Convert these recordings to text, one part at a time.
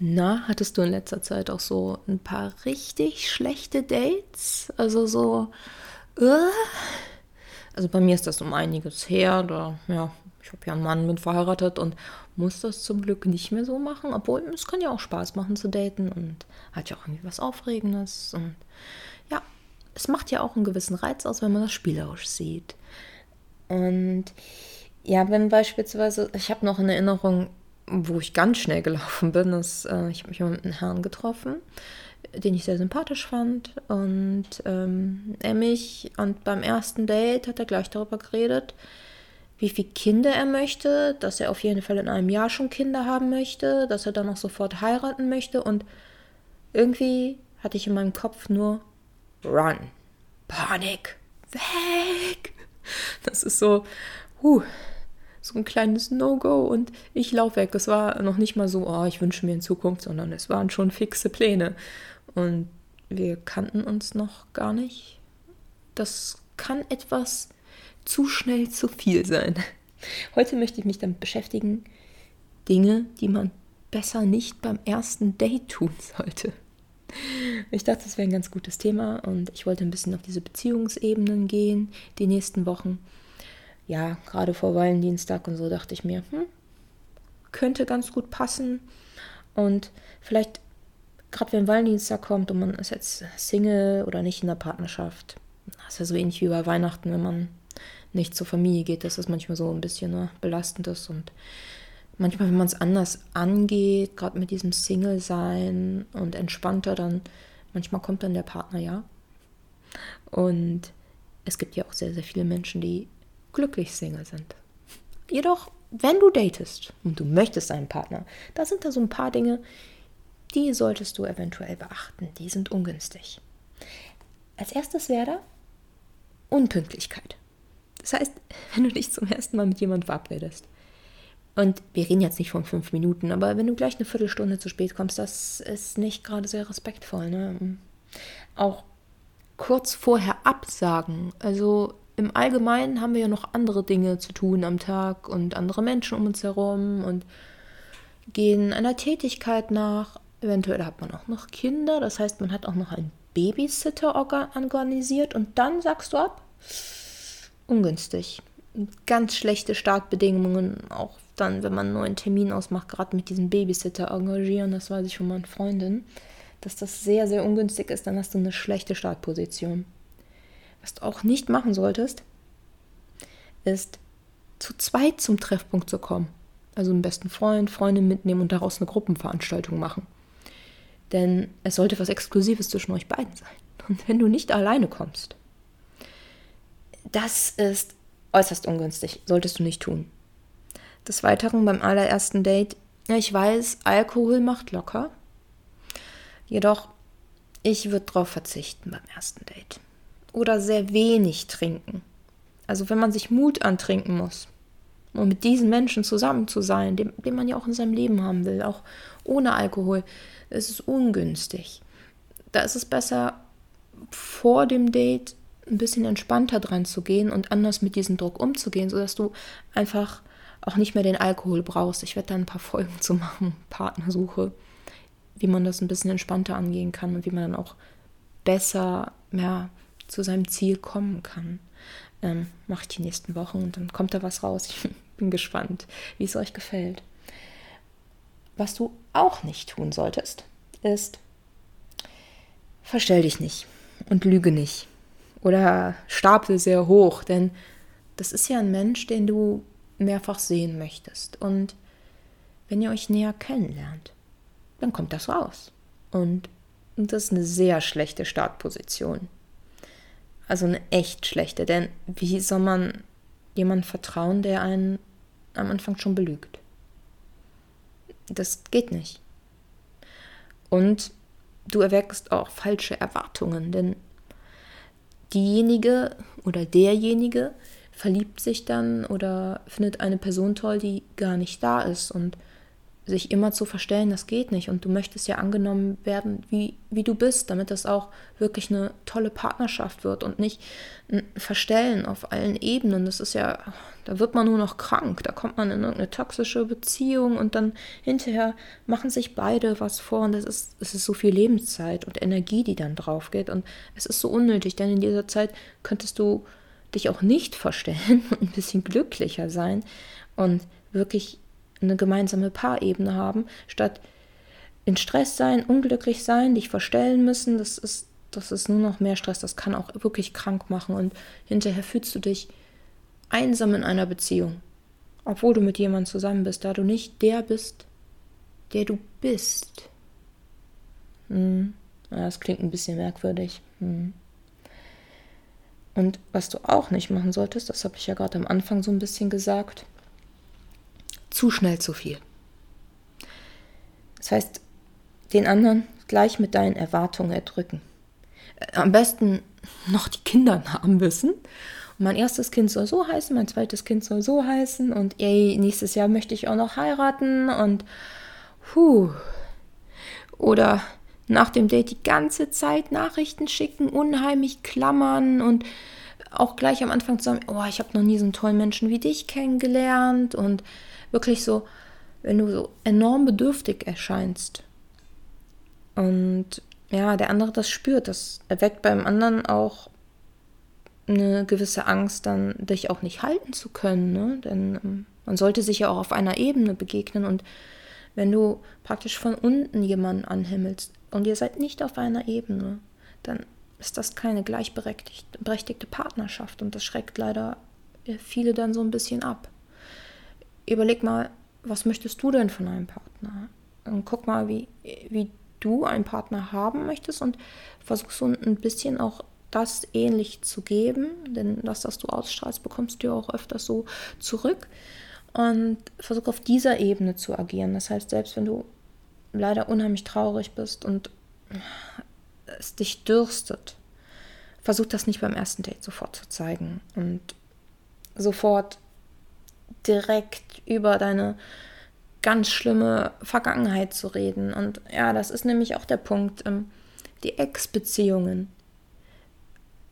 Na, hattest du in letzter Zeit auch so ein paar richtig schlechte Dates? Also so, uh? also bei mir ist das um einiges her. Da, ja, ich habe ja einen Mann mit verheiratet und muss das zum Glück nicht mehr so machen. Obwohl es kann ja auch Spaß machen zu daten und hat ja auch irgendwie was Aufregendes. Und ja, es macht ja auch einen gewissen Reiz aus, wenn man das spielerisch sieht. Und ja, wenn beispielsweise, ich habe noch in Erinnerung, wo ich ganz schnell gelaufen bin, ist, äh, ich habe mich mit einem Herrn getroffen, den ich sehr sympathisch fand. Und ähm, er mich, und beim ersten Date hat er gleich darüber geredet, wie viele Kinder er möchte, dass er auf jeden Fall in einem Jahr schon Kinder haben möchte, dass er dann auch sofort heiraten möchte. Und irgendwie hatte ich in meinem Kopf nur Run, Panik, weg. Das ist so, huh, so ein kleines No-Go und ich laufe weg. Es war noch nicht mal so, oh, ich wünsche mir in Zukunft, sondern es waren schon fixe Pläne. Und wir kannten uns noch gar nicht. Das kann etwas zu schnell zu viel sein. Heute möchte ich mich damit beschäftigen, Dinge, die man besser nicht beim ersten Date tun sollte. Ich dachte, das wäre ein ganz gutes Thema und ich wollte ein bisschen auf diese Beziehungsebenen gehen, die nächsten Wochen ja, gerade vor Valentinstag und so dachte ich mir, hm, könnte ganz gut passen. Und vielleicht, gerade wenn Valentinstag kommt und man ist jetzt Single oder nicht in der Partnerschaft, das ist ja so ähnlich wie bei Weihnachten, wenn man nicht zur Familie geht, dass das manchmal so ein bisschen ne, belastend ist. Und manchmal, wenn man es anders angeht, gerade mit diesem Single-Sein und entspannter, dann manchmal kommt dann der Partner, ja. Und es gibt ja auch sehr, sehr viele Menschen, die glücklich Single sind. Jedoch, wenn du datest und du möchtest einen Partner, da sind da so ein paar Dinge, die solltest du eventuell beachten. Die sind ungünstig. Als erstes wäre da Unpünktlichkeit. Das heißt, wenn du dich zum ersten Mal mit jemandem verabredest, und wir reden jetzt nicht von fünf Minuten, aber wenn du gleich eine Viertelstunde zu spät kommst, das ist nicht gerade sehr respektvoll. Ne? Auch kurz vorher absagen. Also im Allgemeinen haben wir ja noch andere Dinge zu tun am Tag und andere Menschen um uns herum und gehen einer Tätigkeit nach. Eventuell hat man auch noch Kinder, das heißt, man hat auch noch einen Babysitter organisiert und dann sagst du ab. Ungünstig. Ganz schlechte Startbedingungen, auch dann, wenn man einen neuen Termin ausmacht, gerade mit diesem Babysitter engagieren, das weiß ich von meinen Freundinnen, dass das sehr, sehr ungünstig ist, dann hast du eine schlechte Startposition. Was du auch nicht machen solltest, ist zu zweit zum Treffpunkt zu kommen. Also einen besten Freund, Freundin mitnehmen und daraus eine Gruppenveranstaltung machen. Denn es sollte was Exklusives zwischen euch beiden sein. Und wenn du nicht alleine kommst, das ist äußerst ungünstig, solltest du nicht tun. Des Weiteren beim allerersten Date, ich weiß, Alkohol macht locker. Jedoch, ich würde darauf verzichten beim ersten Date oder sehr wenig trinken. Also wenn man sich Mut antrinken muss, um mit diesen Menschen zusammen zu sein, den, den man ja auch in seinem Leben haben will, auch ohne Alkohol, ist es ungünstig. Da ist es besser, vor dem Date ein bisschen entspannter dran zu gehen und anders mit diesem Druck umzugehen, sodass du einfach auch nicht mehr den Alkohol brauchst. Ich werde da ein paar Folgen zu machen, Partnersuche, wie man das ein bisschen entspannter angehen kann und wie man dann auch besser, ja, zu seinem Ziel kommen kann. Ähm, Mache ich die nächsten Wochen und dann kommt da was raus. Ich bin gespannt, wie es euch gefällt. Was du auch nicht tun solltest, ist, verstell dich nicht und lüge nicht. Oder stapel sehr hoch, denn das ist ja ein Mensch, den du mehrfach sehen möchtest. Und wenn ihr euch näher kennenlernt, dann kommt das raus. Und das ist eine sehr schlechte Startposition. Also eine echt schlechte. Denn wie soll man jemandem vertrauen, der einen am Anfang schon belügt? Das geht nicht. Und du erweckst auch falsche Erwartungen, denn diejenige oder derjenige verliebt sich dann oder findet eine Person toll, die gar nicht da ist. Und sich immer zu verstellen, das geht nicht. Und du möchtest ja angenommen werden, wie, wie du bist, damit das auch wirklich eine tolle Partnerschaft wird und nicht Verstellen auf allen Ebenen. Das ist ja, da wird man nur noch krank. Da kommt man in irgendeine toxische Beziehung und dann hinterher machen sich beide was vor und es ist, es ist so viel Lebenszeit und Energie, die dann drauf geht. Und es ist so unnötig, denn in dieser Zeit könntest du dich auch nicht verstellen und ein bisschen glücklicher sein und wirklich eine gemeinsame Paarebene haben, statt in Stress sein, unglücklich sein, dich verstellen müssen. Das ist, das ist nur noch mehr Stress. Das kann auch wirklich krank machen und hinterher fühlst du dich einsam in einer Beziehung, obwohl du mit jemandem zusammen bist, da du nicht der bist, der du bist. Hm. Das klingt ein bisschen merkwürdig. Hm. Und was du auch nicht machen solltest, das habe ich ja gerade am Anfang so ein bisschen gesagt, zu schnell zu viel. Das heißt, den anderen gleich mit deinen Erwartungen erdrücken. Äh, am besten noch die Kinder haben wissen. Und mein erstes Kind soll so heißen, mein zweites Kind soll so heißen und ey, nächstes Jahr möchte ich auch noch heiraten und puh. Oder nach dem Date die ganze Zeit Nachrichten schicken, unheimlich klammern und auch gleich am Anfang zu sagen, oh, ich habe noch nie so einen tollen Menschen wie dich kennengelernt und wirklich so, wenn du so enorm bedürftig erscheinst und ja, der andere das spürt, das erweckt beim anderen auch eine gewisse Angst, dann dich auch nicht halten zu können, ne? denn ähm, man sollte sich ja auch auf einer Ebene begegnen und wenn du praktisch von unten jemanden anhimmelst und ihr seid nicht auf einer Ebene, dann ist das keine gleichberechtigte Partnerschaft und das schreckt leider viele dann so ein bisschen ab überleg mal, was möchtest du denn von einem Partner? Und guck mal, wie, wie du einen Partner haben möchtest und versuch so ein bisschen auch das ähnlich zu geben, denn das, was du ausstrahlst, bekommst du auch öfters so zurück. Und versuch auf dieser Ebene zu agieren. Das heißt, selbst wenn du leider unheimlich traurig bist und es dich dürstet, versuch das nicht beim ersten Date sofort zu zeigen und sofort direkt über deine ganz schlimme Vergangenheit zu reden. Und ja, das ist nämlich auch der Punkt. Ähm, die Ex-Beziehungen.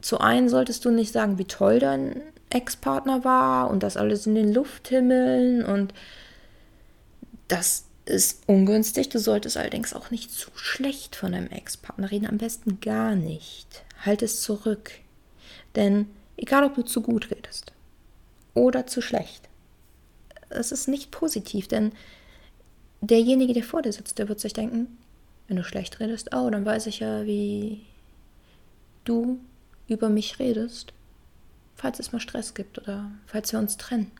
Zu einen solltest du nicht sagen, wie toll dein Ex-Partner war und das alles in den Lufthimmeln und das ist ungünstig. Du solltest allerdings auch nicht zu schlecht von deinem Ex-Partner reden, am besten gar nicht. Halt es zurück. Denn egal, ob du zu gut redest oder zu schlecht, es ist nicht positiv, denn derjenige, der vor dir sitzt, der wird sich denken, wenn du schlecht redest, oh, dann weiß ich ja, wie du über mich redest, falls es mal Stress gibt oder falls wir uns trennen.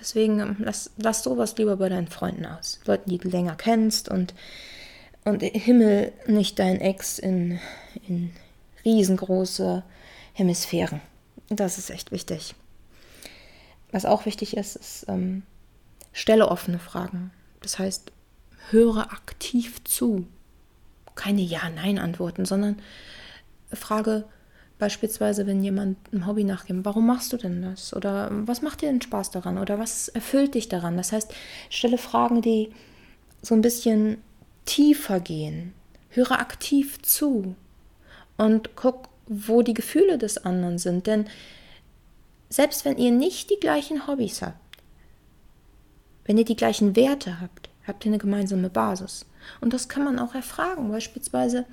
Deswegen ähm, lass, lass sowas lieber bei deinen Freunden aus. Leuten, die du länger kennst und, und Himmel nicht dein Ex in, in riesengroße Hemisphären. Das ist echt wichtig. Was auch wichtig ist, ist, ähm, stelle offene Fragen. Das heißt, höre aktiv zu. Keine Ja-Nein-Antworten, sondern frage beispielsweise, wenn jemand ein Hobby nachgeht, warum machst du denn das? Oder was macht dir denn Spaß daran? Oder was erfüllt dich daran? Das heißt, stelle Fragen, die so ein bisschen tiefer gehen. Höre aktiv zu und guck, wo die Gefühle des anderen sind. Denn selbst wenn ihr nicht die gleichen Hobbys habt, wenn ihr die gleichen Werte habt, habt ihr eine gemeinsame Basis. Und das kann man auch erfragen. Beispielsweise,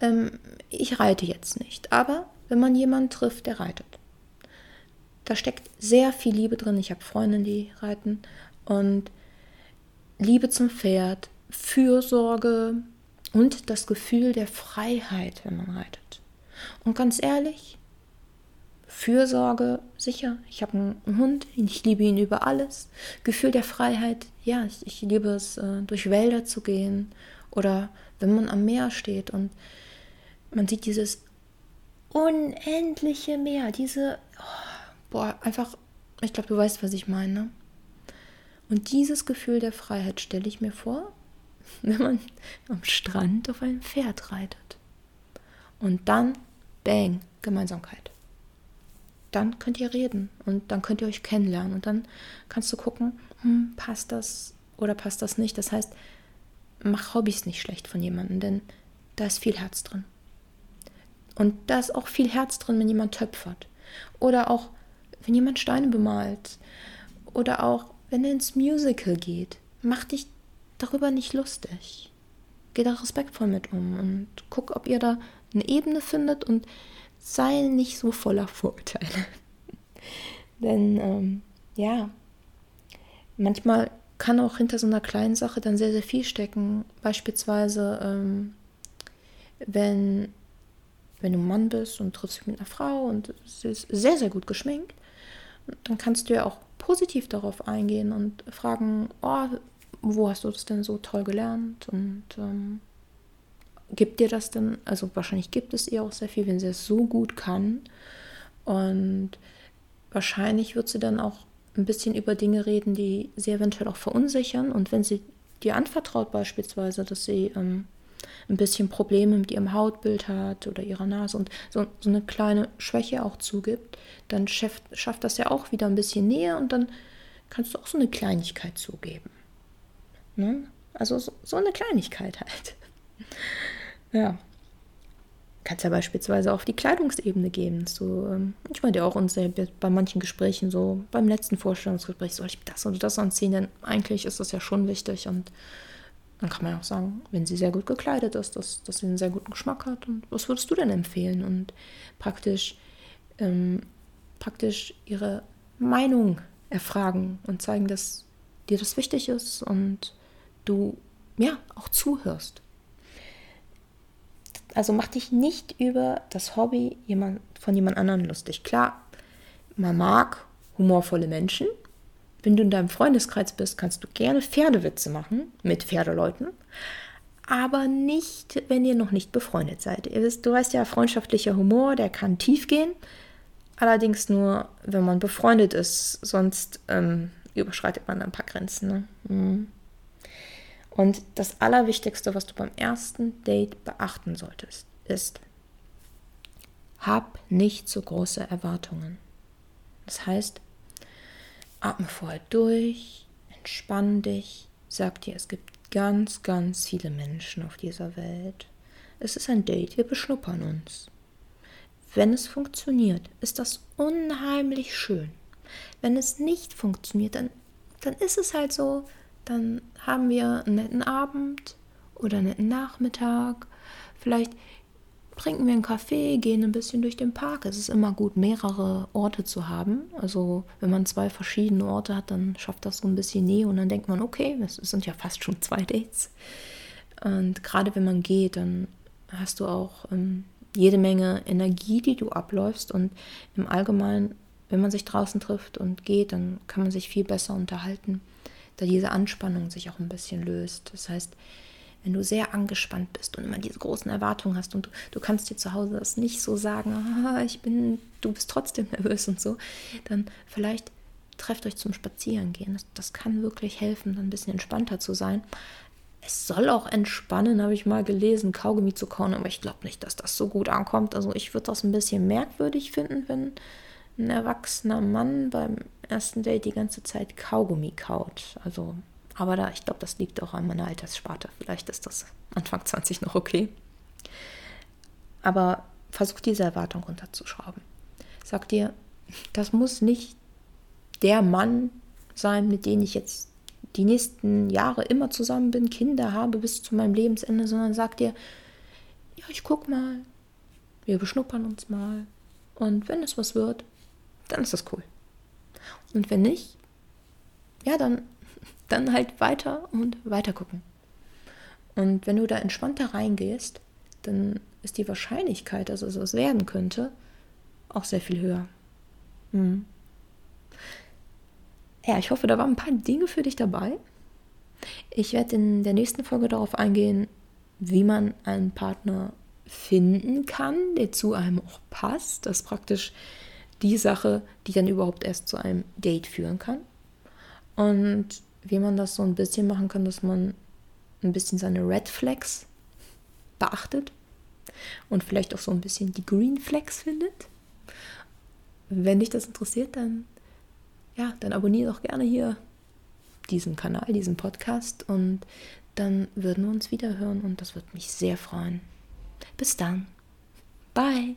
ähm, ich reite jetzt nicht, aber wenn man jemanden trifft, der reitet, da steckt sehr viel Liebe drin. Ich habe Freundinnen, die reiten und Liebe zum Pferd, Fürsorge und das Gefühl der Freiheit, wenn man reitet. Und ganz ehrlich, Fürsorge, sicher. Ich habe einen Hund, ich liebe ihn über alles. Gefühl der Freiheit, ja, ich, ich liebe es, äh, durch Wälder zu gehen oder wenn man am Meer steht und man sieht dieses unendliche Meer, diese, oh, boah, einfach, ich glaube, du weißt, was ich meine. Und dieses Gefühl der Freiheit stelle ich mir vor, wenn man am Strand auf einem Pferd reitet. Und dann, bang, Gemeinsamkeit dann könnt ihr reden und dann könnt ihr euch kennenlernen und dann kannst du gucken, hm, passt das oder passt das nicht. Das heißt, mach Hobbys nicht schlecht von jemandem, denn da ist viel Herz drin. Und da ist auch viel Herz drin, wenn jemand töpfert. Oder auch, wenn jemand Steine bemalt. Oder auch, wenn er ins Musical geht. Mach dich darüber nicht lustig. Geh da respektvoll mit um und guck, ob ihr da eine Ebene findet und sei nicht so voller Vorurteile. Denn ähm, ja, manchmal kann auch hinter so einer kleinen Sache dann sehr, sehr viel stecken. Beispielsweise, ähm, wenn, wenn du Mann bist und triffst dich mit einer Frau und sie ist sehr, sehr gut geschminkt, dann kannst du ja auch positiv darauf eingehen und fragen, oh, wo hast du das denn so toll gelernt? Und ähm, gibt dir das denn, also wahrscheinlich gibt es ihr auch sehr viel, wenn sie es so gut kann. Und wahrscheinlich wird sie dann auch ein bisschen über Dinge reden, die sie eventuell auch verunsichern. Und wenn sie dir anvertraut beispielsweise, dass sie ähm, ein bisschen Probleme mit ihrem Hautbild hat oder ihrer Nase und so, so eine kleine Schwäche auch zugibt, dann schafft, schafft das ja auch wieder ein bisschen Nähe und dann kannst du auch so eine Kleinigkeit zugeben. Ne? Also so, so eine Kleinigkeit halt. Ja. Kannst ja beispielsweise auf die Kleidungsebene gehen. So, ähm, ich meine ja auch uns bei manchen Gesprächen, so beim letzten Vorstellungsgespräch, soll ich das oder das anziehen? Denn eigentlich ist das ja schon wichtig und dann kann man auch sagen, wenn sie sehr gut gekleidet ist, dass, dass sie einen sehr guten Geschmack hat. Und was würdest du denn empfehlen? Und praktisch, ähm, praktisch ihre Meinung erfragen und zeigen, dass dir das wichtig ist und du ja auch zuhörst. Also mach dich nicht über das Hobby jemand, von jemand anderem lustig. Klar, man mag humorvolle Menschen. Wenn du in deinem Freundeskreis bist, kannst du gerne Pferdewitze machen mit Pferdeleuten. Aber nicht, wenn ihr noch nicht befreundet seid. du weißt ja, freundschaftlicher Humor, der kann tief gehen. Allerdings nur, wenn man befreundet ist. Sonst ähm, überschreitet man ein paar Grenzen. Ne? Mhm. Und das Allerwichtigste, was du beim ersten Date beachten solltest, ist, hab nicht so große Erwartungen. Das heißt, atme vorher durch, entspann dich, sag dir, es gibt ganz, ganz viele Menschen auf dieser Welt. Es ist ein Date, wir beschnuppern uns. Wenn es funktioniert, ist das unheimlich schön. Wenn es nicht funktioniert, dann, dann ist es halt so, dann haben wir einen netten Abend oder einen netten Nachmittag. Vielleicht trinken wir einen Kaffee, gehen ein bisschen durch den Park. Es ist immer gut, mehrere Orte zu haben. Also wenn man zwei verschiedene Orte hat, dann schafft das so ein bisschen Nähe und dann denkt man, okay, es sind ja fast schon zwei Dates. Und gerade wenn man geht, dann hast du auch ähm, jede Menge Energie, die du abläufst. Und im Allgemeinen, wenn man sich draußen trifft und geht, dann kann man sich viel besser unterhalten da diese Anspannung sich auch ein bisschen löst. Das heißt, wenn du sehr angespannt bist und immer diese großen Erwartungen hast und du, du kannst dir zu Hause das nicht so sagen, ah, ich bin, du bist trotzdem nervös und so, dann vielleicht trefft euch zum Spazierengehen. Das, das kann wirklich helfen, dann ein bisschen entspannter zu sein. Es soll auch entspannen, habe ich mal gelesen, Kaugummi zu kauen, aber ich glaube nicht, dass das so gut ankommt. Also ich würde das ein bisschen merkwürdig finden, wenn ein erwachsener Mann beim ersten Date die ganze Zeit Kaugummi kaut. Also, aber da, ich glaube, das liegt auch an meiner Alterssparte. Vielleicht ist das Anfang 20 noch okay. Aber versuch diese Erwartung runterzuschrauben. Sag dir, das muss nicht der Mann sein, mit dem ich jetzt die nächsten Jahre immer zusammen bin, Kinder habe bis zu meinem Lebensende, sondern sag dir, ja, ich guck mal, wir beschnuppern uns mal. Und wenn es was wird, dann ist das cool. Und wenn nicht, ja, dann, dann halt weiter und weiter gucken. Und wenn du da entspannter reingehst, dann ist die Wahrscheinlichkeit, dass es was werden könnte, auch sehr viel höher. Hm. Ja, ich hoffe, da waren ein paar Dinge für dich dabei. Ich werde in der nächsten Folge darauf eingehen, wie man einen Partner finden kann, der zu einem auch passt, dass praktisch die Sache, die dann überhaupt erst zu einem Date führen kann. Und wie man das so ein bisschen machen kann, dass man ein bisschen seine Red Flags beachtet und vielleicht auch so ein bisschen die Green Flags findet. Wenn dich das interessiert, dann ja, dann abonniere doch gerne hier diesen Kanal, diesen Podcast und dann würden wir uns wieder hören und das würde mich sehr freuen. Bis dann. Bye.